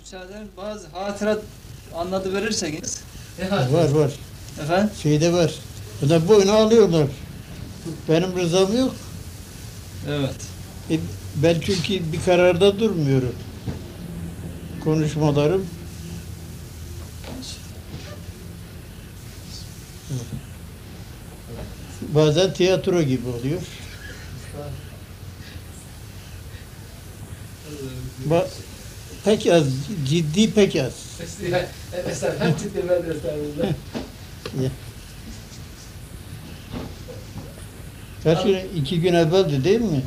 müsaaden bazı hatırat anladı verirseniz. Var var. Efendim? Şeyde var. Bu da boyuna alıyorlar. Benim rızam yok. Evet. E, ben çünkü bir kararda durmuyorum. Konuşmalarım bazen tiyatro gibi oluyor. Ba pek az, ciddi pek az. Kaç gün, iki gün evveldi değil mi?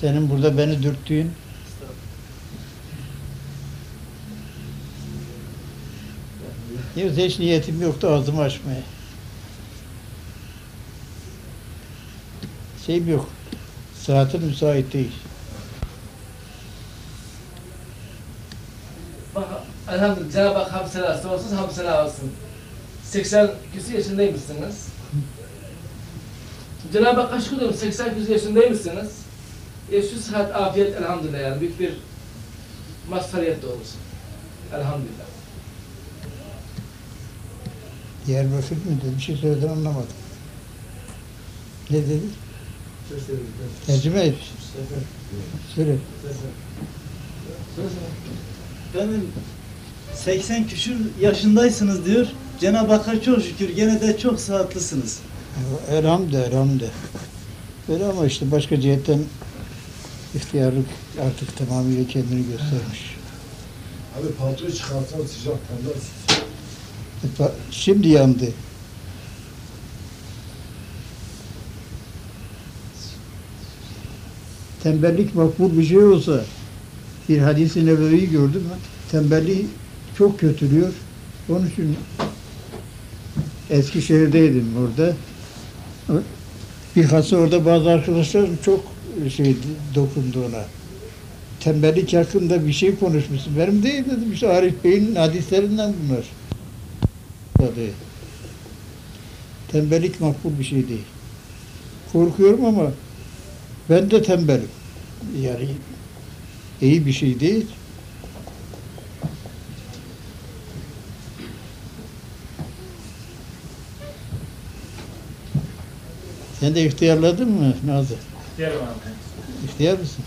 Senin burada beni dürttüğün. Yoksa hiç niyetim yoktu ağzımı açmaya. Şeyim yok. Saatim müsait değil. Bak elhamdülillah Cenab-ı Hak hamselası olsun hamsela olsun. 80 küsur yaşındaymışsınız. Cenab-ı Hakk'a şükür ederim 80 küsur yaşındaymışsınız. E şu sıhhat, afiyet elhamdülillah yani büyük bir mazhariyet doğrusu. Elhamdülillah. Diyarbakır mıydı? Bir şey söyledin anlamadım. Ne dedi? Tercüme et. Söyle. Benim 80 küsur yaşındaysınız diyor. Cenab-ı Hakk'a çok şükür gene de çok sıhhatlısınız. Elhamdülillah, elhamdülillah. Öyle ama işte başka cihetten ihtiyarlık artık tamamıyla kendini göstermiş. Abi paltoyu çıkartan sıcak pembe E, Şimdi yandı. Tembellik makbul bir şey olsa bir hadis-i nebevi gördüm. Tembelliği çok kötülüyor. Onun için Eskişehir'deydim orada. Bilhassa orada bazı arkadaşlarım çok şey dokundu ona. Tembellik hakkında bir şey konuşmuşsun. Benim değil dedim işte Arif Bey'in hadislerinden bunlar. Tabii. Tembellik makbul bir şey değil. Korkuyorum ama ben de tembelim. Yani iyi bir şey değil. Sen de ihtiyarladın mı Nazlı? Diyelim İhtiyar mısın?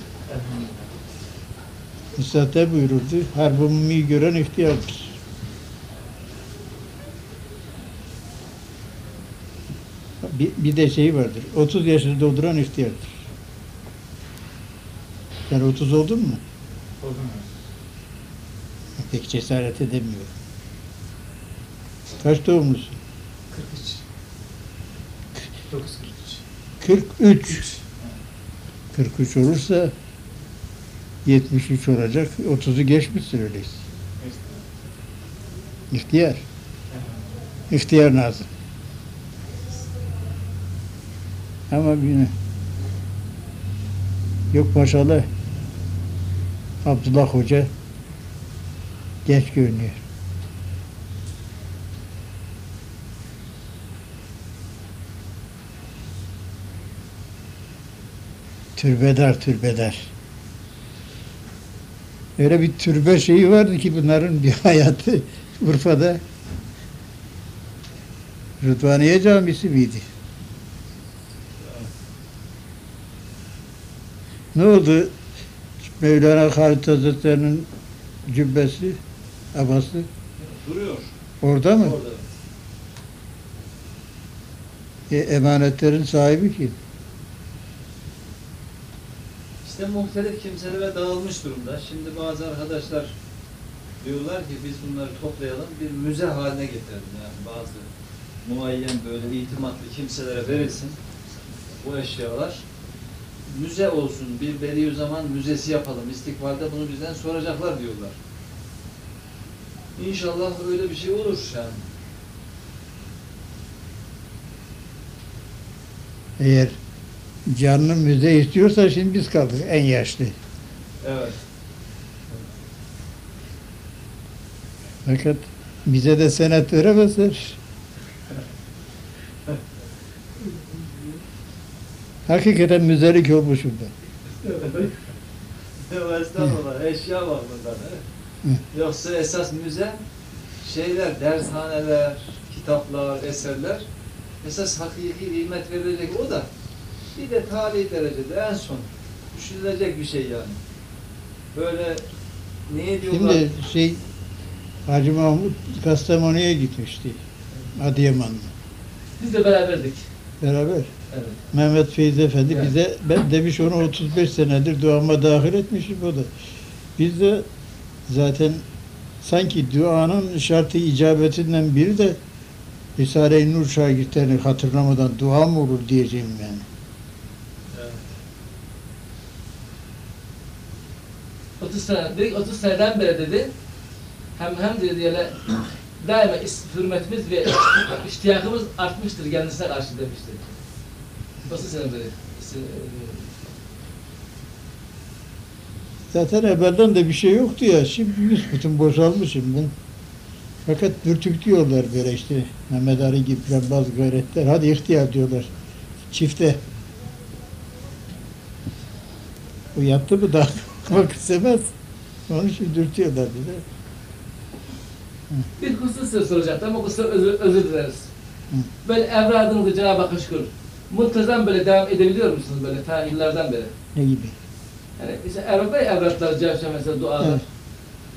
Müsaade buyururdu. Harbumumu gören ihtiyardır. Bir, bir de şey vardır. 30 yaşını dolduran ihtiyardır. Sen 30 oldun mu? Pek cesaret edemiyorum. Kaç doğumlusun? 43. 9 43. 43. 43 olursa 73 olacak. 30'u geçmişsin öyleyse. İhtiyar. İhtiyar lazım. Ama yine yok maşallah Abdullah Hoca genç görünüyor. Türbedar, türbedar. Öyle bir türbe şeyi vardı ki bunların bir hayatı Urfa'da. Rıdvaniye Camisi miydi? Ne oldu? Mevlana Halit Hazretleri'nin cübbesi, abası Duruyor. orada mı? Orada. E, emanetlerin sahibi kim? İşte muhtelif kimselere dağılmış durumda. Şimdi bazı arkadaşlar diyorlar ki biz bunları toplayalım bir müze haline getirelim. Yani bazı muayyen böyle itimatlı kimselere verilsin bu eşyalar. Müze olsun, bir Bediüzzaman müzesi yapalım. İstikbalde bunu bizden soracaklar diyorlar. İnşallah öyle bir şey olur yani. Eğer canlı müze istiyorsa şimdi biz kaldık en yaşlı. Evet. Fakat bize de senet veremezler. Hakikaten müzelik olmuş burada. Estağfurullah. Eşya var burada. Yoksa esas müze şeyler, dershaneler, kitaplar, eserler. Esas hakiki kıymet verilecek o da. Bir de tarihi derecede en son düşünülecek bir şey yani. Böyle ne diyorlar? Şimdi şey Hacı Mahmut Kastamonu'ya gitmişti. Adıyaman'da. Biz de beraberdik. Beraber. Evet. Mehmet Feyzi Efendi Evet. bize ben demiş onu 35 senedir duama dahil etmişim o da. Biz de zaten sanki duanın şartı icabetinden biri de Risale-i Nur şagirdlerini hatırlamadan dua mı olur diyeceğim yani. Evet. 30 sene, dedik 30 seneden beri dedi. Hem hem dedi yani daima hürmetimiz ve iştiyakımız artmıştır kendisine karşı demişti. 30 sene beri. İsim- Zaten evvelden de bir şey yoktu ya. Şimdi büsbütün boşalmışım ben. Fakat dürtük diyorlar böyle işte. Mehmet Ali gibi bazı gayretler. Hadi ihtiyar diyorlar. Çifte. O yattı mı daha kalkmak istemez. Onun için dürtüyorlar bize. Bir husus size soracaktım ama kusura özür, özür dileriz. Hı. Böyle evradınızı Cenab-ı Hakk'a şükür. Muntazam böyle devam edebiliyor musunuz böyle ta yıllardan beri? Ne gibi? Yani var ya evratlar, cevşen mesela dualar. Evet.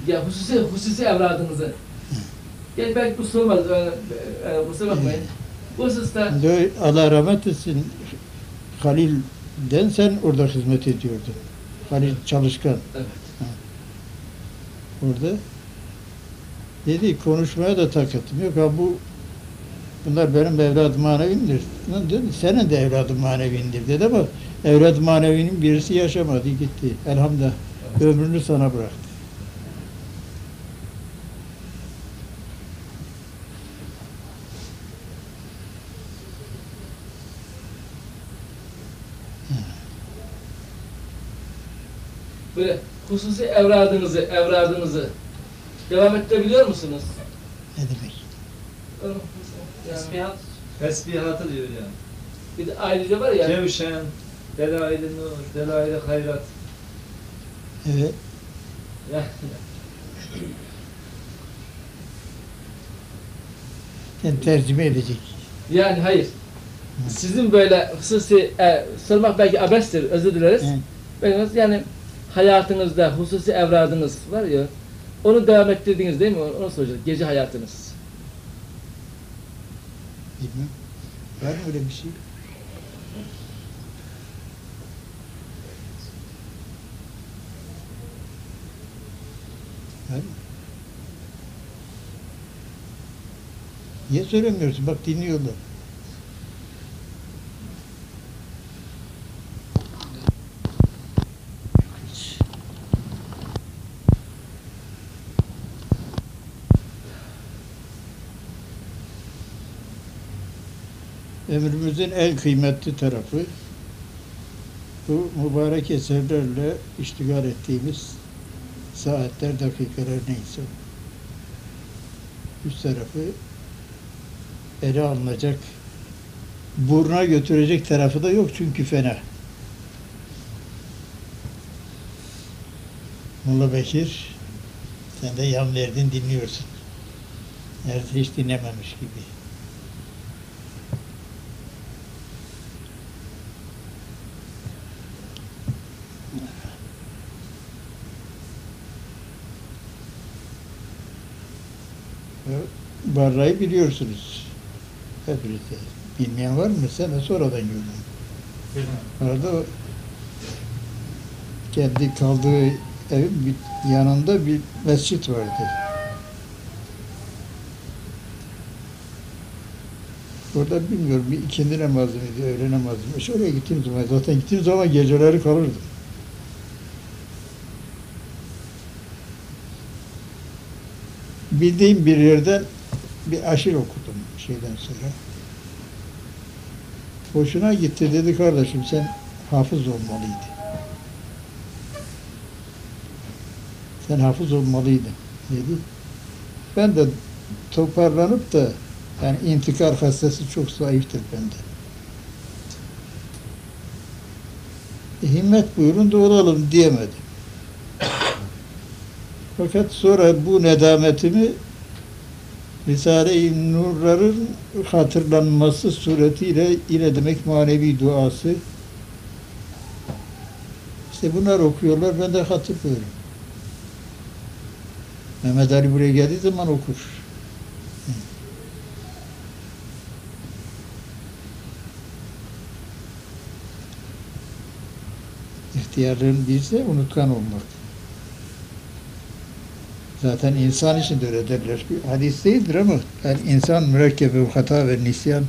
Ya hususi, hususi evradınızı. Yani belki bu sormadı, yani, yani, kusura bakmayın. Bu hususta Allah rahmet etsin. Halil'den sen orada hizmet ediyordun. Halil Çalışkan. Evet. orada. Dedi konuşmaya da takatım yok. Ha bu bunlar benim evladım manevimdir. Dedi, senin de evladım manevindir dedi ama evladım manevinin birisi yaşamadı gitti. Elhamdülillah ömrünü sana bıraktı. böyle hususi evradınızı, evradınızı devam ettirebiliyor musunuz? Ne demek? Tesbihat. Tesbihatı diyor yani. bir de ayrıca var ya, Cevşen, Delail-i Nur, Delail-i Hayrat. Evet. Yani tercüme edecek. yani hayır. Sizin böyle hususi, e, sormak belki abestir, özür dileriz. Evet. Benim yani hayatınızda hususi evradınız var ya, onu devam ettirdiniz değil mi? Onu, soracağız. Gece hayatınız. Bilmem. Var mı öyle bir şey? Var mı? Niye söylemiyorsun? Bak dinliyorlar. Ömrümüzün en kıymetli tarafı bu mübarek eserlerle iştigal ettiğimiz saatler, dakikalar neyse. Üst tarafı ele alınacak, buruna götürecek tarafı da yok çünkü fena. Molla Bekir, sen de yan verdin dinliyorsun. Nerede hiç dinlememiş gibi. Barra'yı biliyorsunuz. Hepiniz. Bilmeyen var mı? Sen sonradan gördün. Arada kendi kaldığı evin yanında bir mescit vardı. Orada bilmiyorum bir ikindi namazı mıydı, öğle namazı mıydı. Şuraya gittiğim zaman, zaten gittiğim zaman geceleri kalırdım. Bildiğim bir yerden bir aşil okudum şeyden sonra. Hoşuna gitti dedi kardeşim sen hafız olmalıydın. Sen hafız olmalıydın dedi. Ben de toparlanıp da yani intikal hastası çok zayıftır bende. E, himmet buyurun da olalım diyemedim. Fakat sonra bu nedametimi Risale-i Nurların hatırlanması suretiyle ile demek manevi duası. İşte bunlar okuyorlar, ben de hatırlıyorum. Mehmet Ali buraya geldiği zaman okur. İhtiyarlığın birisi unutkan olmak. Zaten insan için de derler. Bir hadis değildir ama yani insan mürekkebe hata ve nisyan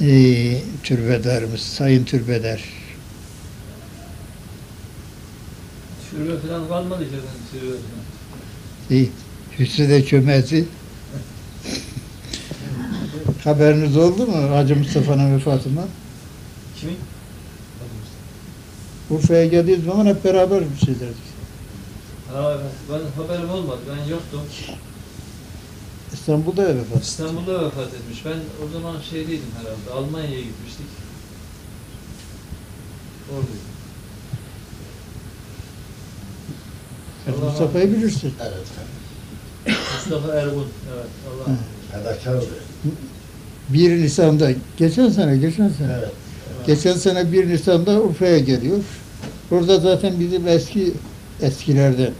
Ee, türbedarımız, sayın türbedar. Şuraya falan kalmadı efendim. Şuraya falan. Şey, Hüsnü de çömezi. Haberiniz oldu mu Hacı Mustafa'nın vefatından? Kimin? Urfa'ya geldiği zaman hep beraber bir şey derdik. Ha, ben haberim olmadı. Ben yoktum. İstanbul'da vefat. İstanbul'da vefat etmiş. Ben o zaman şeydeydim herhalde. Almanya'ya gitmiştik. Oradaydım. Allah Mustafa'yı bilirsin. Evet efendim. Mustafa Ergun. Evet. Allah. Fedakardı. 1 Nisan'da, geçen sene, geçen sene. Evet. Geçen sene 1 Nisan'da Urfa'ya geliyor. Burada zaten bizim eski eskilerden,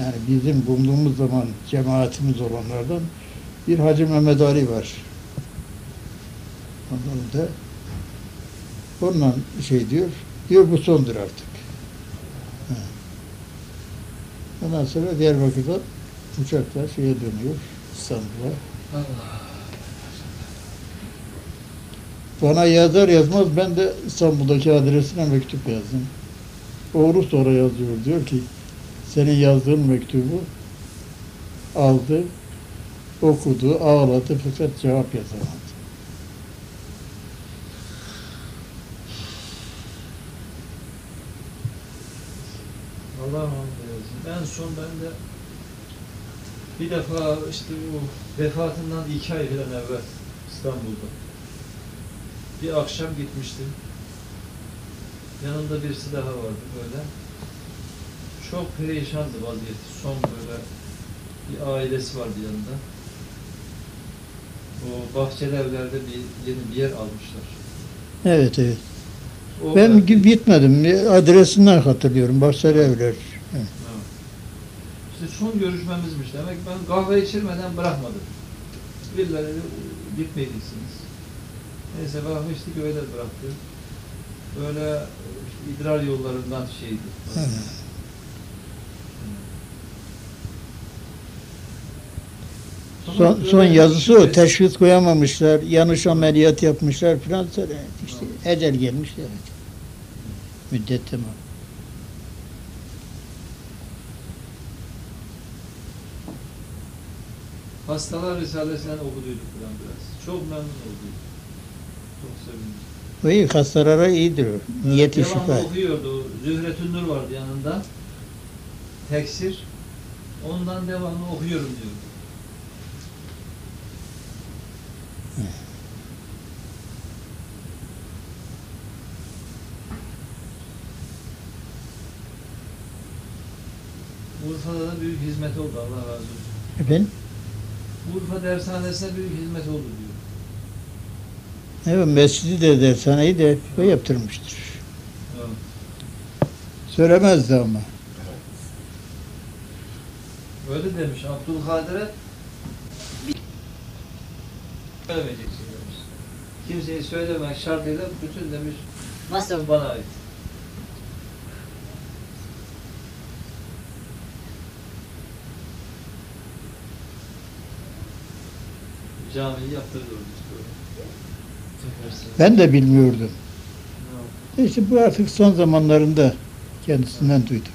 yani bizim bulunduğumuz zaman cemaatimiz olanlardan bir Hacı Mehmet Ali var. Ondan da onunla şey diyor, diyor bu sondur artık. Ha. Ondan sonra Diyarbakır'da uçakla şeye dönüyor, İstanbul'a. Allah. Bana yazar yazmaz ben de İstanbul'daki adresine mektup yazdım. Oğlu sonra yazıyor diyor ki senin yazdığın mektubu aldı, okudu, ağladı fakat cevap yazamadı. Allah eylesin. En son ben de bir defa işte bu vefatından iki ay falan evvel İstanbul'da bir akşam gitmiştim. Yanında birisi daha vardı böyle. Çok perişandı vaziyeti. Son böyle bir ailesi vardı yanında. Bu bahçeli evlerde bir yeni bir yer almışlar. Evet evet. O Ben gi- gitmedim. Adresinden hatırlıyorum. Bahçeli Evler. Evet. İşte son görüşmemizmiş demek. Ben kahve içirmeden bırakmadım. Birileri gitmeyeceksiniz. Neyse kahve içtik öyle bıraktı. Böyle işte idrar yollarından şeydi. Hı. Son, son yazısı o. şüphesiz- Teşhis koyamamışlar. Yanlış ameliyat yapmışlar filan. İşte ecel gelmiş. Evet. Müddet tamam. Hastalar Risalesi'nden okuduyduk falan biraz. Çok memnun oldum. Çok sevindim. İyi. Hastalara iyidir o. Niyeti Devamlı şifa. okuyordu. Zühretün Nur vardı yanında. Teksir. Ondan devamlı okuyorum diyordu. Urfa'da da büyük hizmet oldu Allah razı olsun. Efendim? Urfa dershanesine büyük hizmet oldu diyor. Evet, mescidi de dershaneyi de o yaptırmıştır. Evet. Söylemezdi ama. Öyle demiş Abdülkadir'e söylemeyeceksin demiş. Kimseye söylemek şartıyla bütün demiş Nasıl? bana ait. Camiyi yaptırdı orada. Ben de bilmiyordum. İşte bu artık son zamanlarında kendisinden duydum.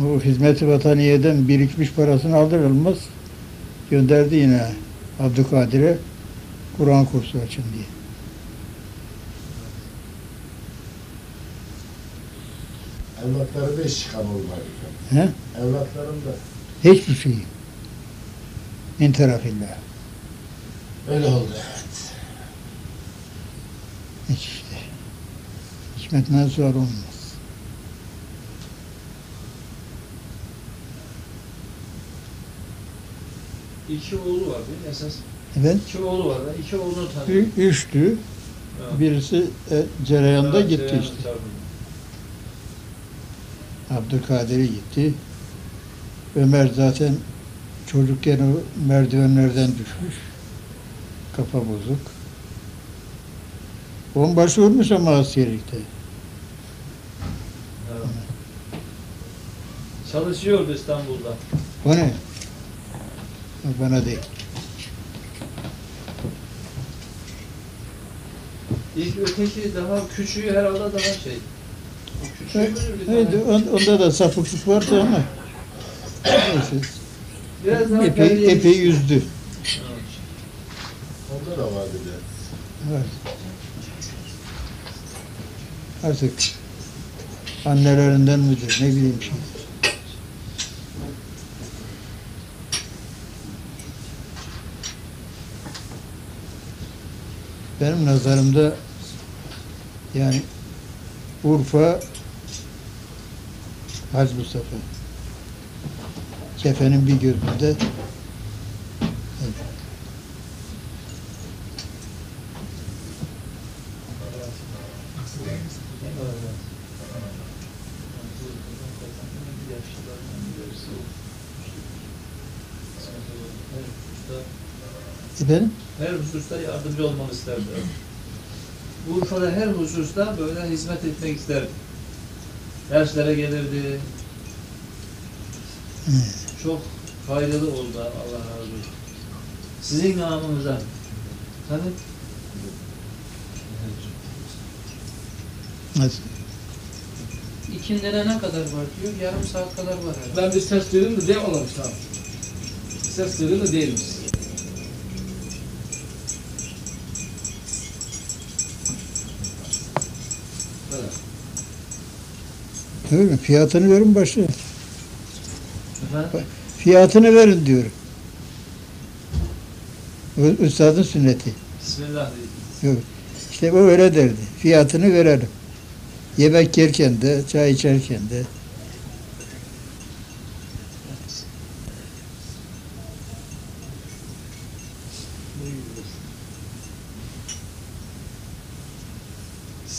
O hizmeti vataniyeden birikmiş parasını alır almaz gönderdi yine Abdülkadir'e Kur'an kursu açın diye. Evlatları da hiç çıkan olmadı. He? Evlatlarım da Hiçbir şey. Min tarafillah. Öyle oldu evet. Hiç işte. Hikmetinden sual olmaz. İki oğlu var değil mi esas? Evet. İki oğlu var. Ben iki oğlunu tanıyorum. Ü- Üçtü. Birisi e, cereyanda Evet, gitti Ceyhan'ın işte. tabii. Abdülkadir'i gitti. Ömer zaten çocukken o merdivenlerden düşmüş. Kafa bozuk. Onbaşı olmuş ama askerlikte. Evet. Çalışıyordu İstanbul'da. O ne? Bana değil. İlk öteki daha küçüğü herhalde daha şey. Bir on- onda da sapıklık vardı ama neyse, epey, epey yüzdü. Onda da vardı biraz. Evet. Artık annelerinden midir ne bileyim şey. Benim nazarımda yani Urfa Hacı Mustafa kefenin bir gözünde. Efendim? Her hususta yardımcı olmak isterdi. Urfa'da her hususta böyle hizmet etmek isterdi. Derslere gelirdi. Çok faydalı oldu Allah razı olsun. Sizin namınıza. Tabii. Nasıl? İkindine ne kadar var diyor, yarım saat kadar var herhalde. Ben bir ses duydum da duyamamış abi. Ses duydum da değilmiş. Öyle mi? Fiyatını verin başla. Efendim? Fiyatını verin diyorum. Üstadın sünneti. Bismillah. Yok. İşte o öyle derdi. Fiyatını verelim. Yemek yerken de, çay içerken de.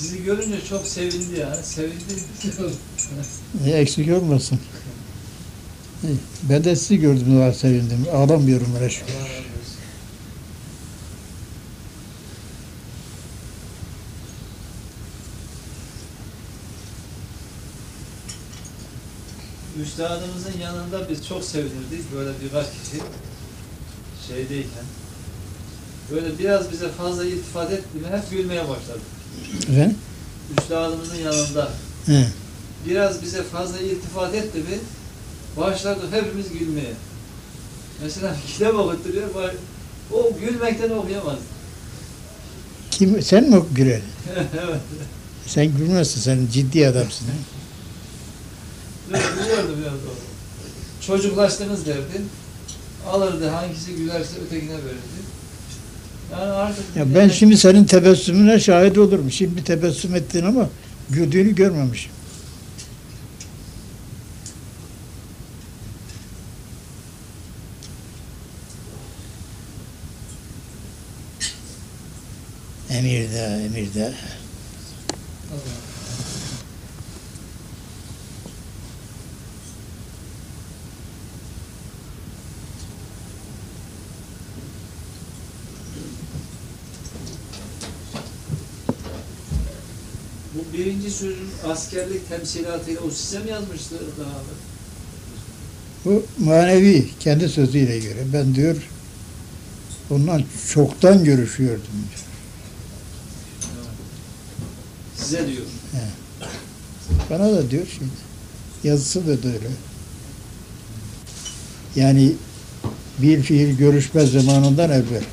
Sizi görünce çok sevindi ya. Sevindi. E, eksik olmasın. Ben de sizi gördüm daha sevindim. Ağlamıyorum öyle şükür. Üstadımızın yanında biz çok sevinirdik böyle birkaç kişi şeydeyken. Böyle biraz bize fazla iltifat etti mi hep gülmeye başladık. Efendim? Üstadımızın yanında He. biraz bize fazla iltifat etti mi başladık hepimiz gülmeye. Mesela kitap okutturuyor, o gülmekten okuyamaz. Kim, sen mi güler? evet. Sen gülmezsin, sen ciddi adamsın. ha? Dur, Biliyordu biraz. Çocuklaştınız derdi. Alırdı, hangisi gülerse ötekine verirdi. Yani. Ya ben şimdi senin tebessümüne şahit olurum. Şimdi tebessüm ettin ama güldüğünü görmemişim. Emirde, emirde. Bu birinci sözün askerlik temsilatıyla o size mi yazmıştı daha evvel? Bu manevi kendi sözüyle göre. Ben diyor ondan çoktan görüşüyordum. diyor. Size diyor. Bana da diyor şimdi. Yazısı da öyle. Yani bir fiil görüşme zamanından evvel.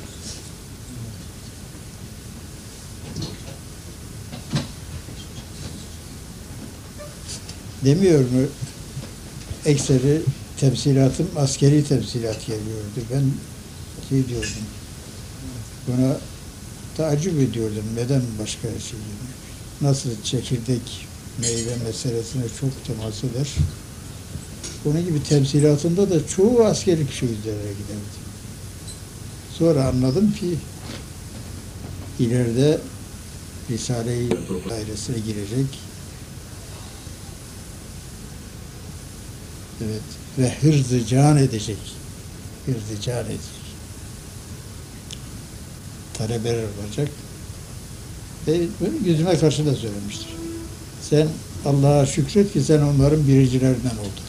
Demiyor mu? Ekseri temsilatım askeri temsilat geliyordu. Ben şey diyordum. Buna tacip ediyordum. Neden başka şey değil? Nasıl çekirdek meyve meselesine çok temas eder. Onun gibi temsilatında da çoğu askeri şeylere giderdi. Sonra anladım ki ileride Risale-i dairesine girecek. Evet. Ve hırzı can edecek. Hırzı can edecek. Talebeler olacak. Ve bunu yüzüme karşı da söylemiştir. Sen Allah'a şükret ki sen onların biricilerinden oldun.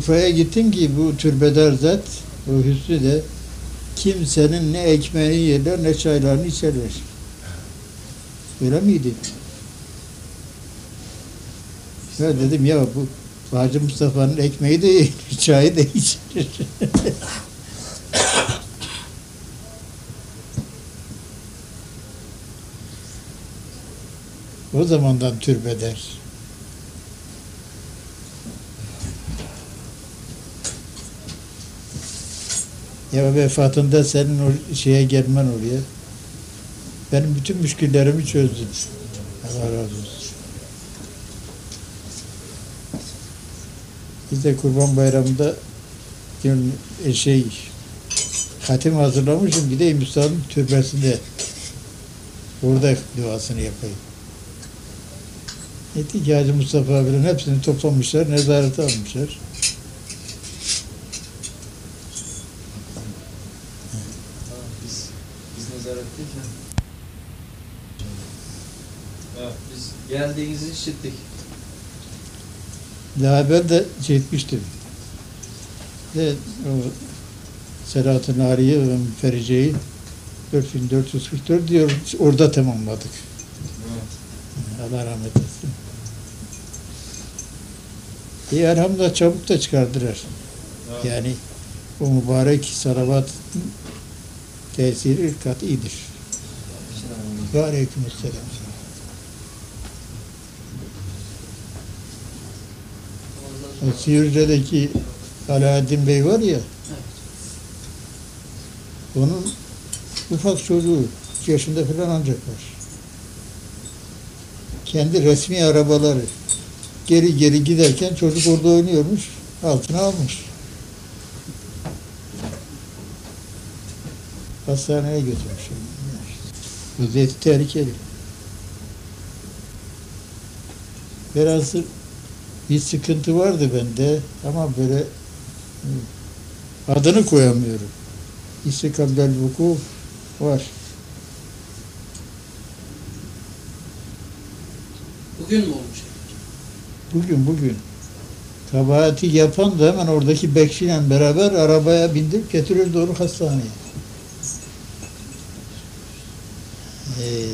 Urfa'ya gittim ki bu türbeder zat, o Hüsnü de kimsenin ne ekmeğini yerler ne çaylarını içerler. Öyle miydi? Ya dedim ya bu Hacı Mustafa'nın ekmeği de çayı da içilir. o zamandan türbeder. Ya vefatında senin o şeye gelmen oraya. Benim bütün müşküllerimi çözdün. Allah razı olsun. Biz de Kurban Bayramı'nda e, şey hatim hazırlamışım. Gideyim Üstad'ın türbesinde. Orada duasını yapayım. Etti ki Hacı Mustafa abilerin hepsini toplamışlar, nezarete almışlar. Biz, biz nezaretteyken Evet, biz geldiğinizi işittik. Daha evvel de şey etmiştim. De, o Selahattin Nari'yi ve Ferice'yi 4444 diyor, orada tamamladık. Allah rahmet etsin. İyi elhamdülillah çabuk da çıkardılar. Evet. Yani o mübarek salavat tesiri kat'idir. Ve aleykümselam. Siirce'deki Alaaddin Bey var ya, onun ufak çocuğu, yaşında falan ancak var. Kendi resmi arabaları geri geri giderken çocuk orada oynuyormuş, altına almış. Hastaneye götürmüş. Vaziyeti tehlikeli. Biraz bir sıkıntı vardı bende ama böyle adını koyamıyorum. İstikabel vuku var. Bugün mü olmuş? Bugün bugün kabahati yapan da hemen oradaki bekçiyle beraber arabaya bindirip getirir doğru hastaneye. Ee,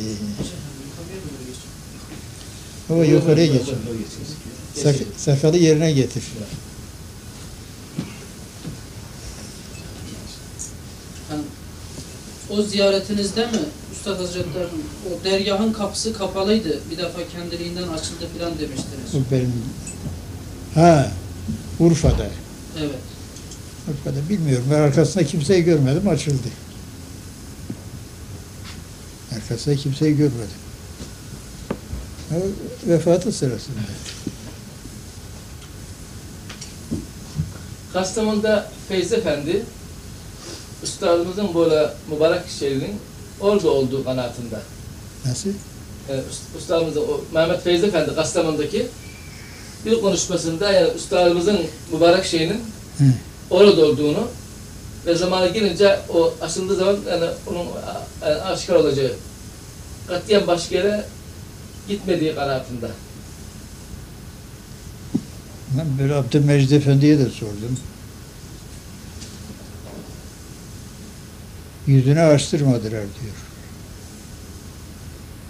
o yukarıya geçer. Sak, sakalı yerine getir. Yani o ziyaretinizde mi Üstad Hazretleri'nin o dergahın kapısı kapalıydı. Bir defa kendiliğinden açıldı filan demiştiniz. O benim. Ha, Urfa'da. Evet. Urfa'da bilmiyorum. Ben arkasında kimseyi görmedim, açıldı. Arkasında kimseyi görmedim. O vefatı sırasında. Kastamonu'da Feyzi Efendi, üstadımızın böyle mübarek şehrinin orada olduğu kanaatinde. Nasıl? Yani üst- üstadımızın, o Mehmet Feyzi Efendi Kastamonu'daki bir konuşmasında yani üstadımızın mübarek şeyinin Hı. orada olduğunu ve zamanı gelince o açıldığı zaman yani onun yani aşikar olacağı katiyen başka yere gitmediği kanaatinde. Ben böyle Abdülmecid Efendi'ye de sordum. Yüzünü açtırmadılar diyor.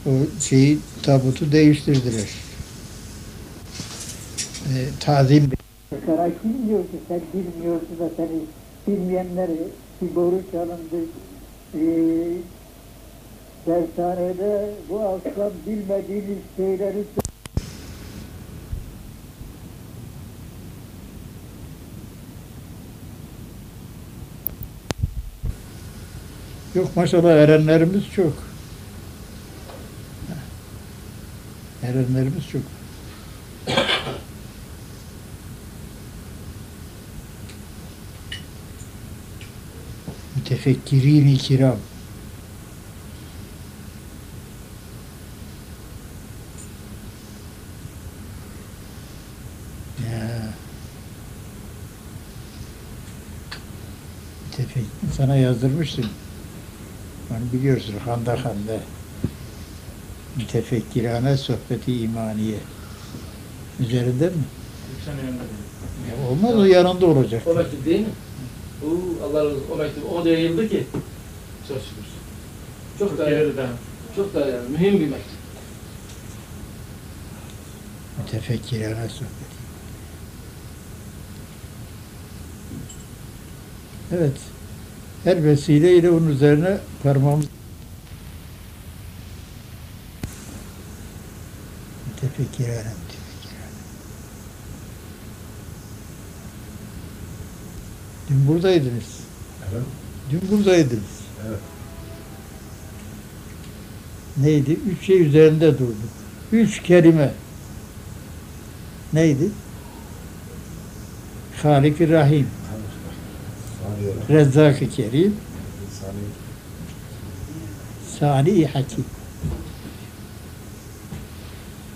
O şeyi tabutu değiştirdiler. E, tazim Saray kim diyor ki sen bilmiyorsun da seni bilmeyenleri bir boru çalındı. E, dershanede bu akşam bilmediğiniz şeyleri Yok maşallah erenlerimiz çok. Erenlerimiz çok. Mütefekkirin-i kiram. Sana yazdırmıştım. Onu biliyorsun Handa Handa. Mütefekkirane sohbeti imaniye. Üzerinde mi? Ya olmaz o yanında olacak. O mektup değil mi? Oo, Allah razı olsun. O mektup o da yayıldı ki. Çok şükür. Çok da, çok da yani mühim bir mektup. Mütefekkirane sohbeti. Evet. Her vesileyle onun üzerine parmağımız mütefekkirane mütefekkirane. Dün buradaydınız. Efendim? Dün buradaydınız. Evet. Neydi? Üç şey üzerinde durduk. Üç kelime. Neydi? Halik-i Rahim. Rezzak-ı Kerim. Sani-i Hakim.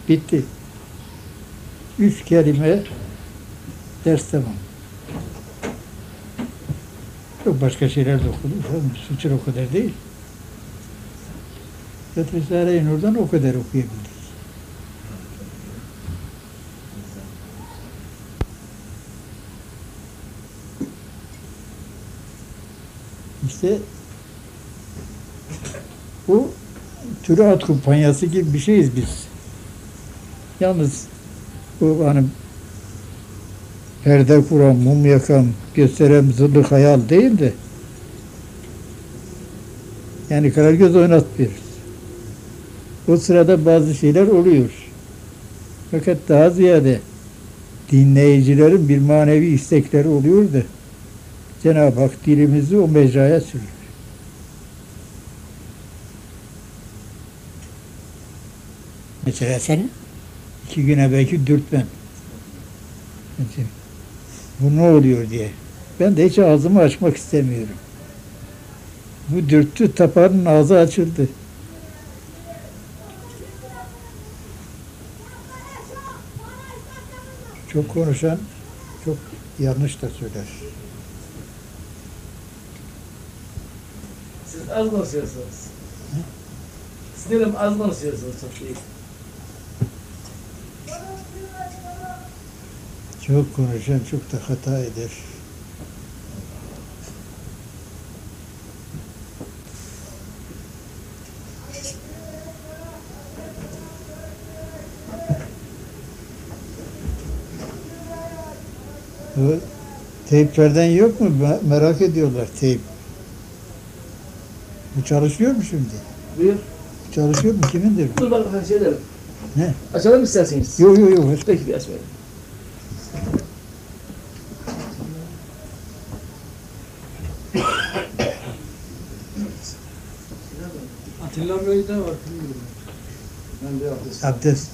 Bitti. Üç kelime ders tamam. Çok başka şeyler de okudum. Suçur o kadar değil. Zaten Risale-i Nur'dan o kadar okuyabildik. İşte bu Türat kumpanyası gibi bir şeyiz biz. Yalnız bu hani perde kuran, mum yakan, gösteren zırhlı hayal değil de yani karagöz oynatmıyoruz. O sırada bazı şeyler oluyor. Fakat daha ziyade dinleyicilerin bir manevi istekleri oluyor da Cenab-ı Hak dilimizi o mecraya sürüyor. Mesela senin iki güne belki dürtmem. Bu ne oluyor diye. Ben de hiç ağzımı açmak istemiyorum. Bu dürttü, tapanın ağzı açıldı. Çok konuşan çok yanlış da söyler. Az konuşuyorsunuz. Siz diyelim az konuşuyorsunuz çok değil. Çok konuşan çok da hata eder. Teyplerden yok mu? Me- Merak ediyorlar teyp. Bu çalışıyor mu şimdi? Buyur. Bu çalışıyor mu? Kimindir bu? Dur bak şey derim. Ne? Açalım isterseniz. Yok yok yok. Peki bir açmayalım. Atilla Bey'de var. Ben de abdest. Abdest.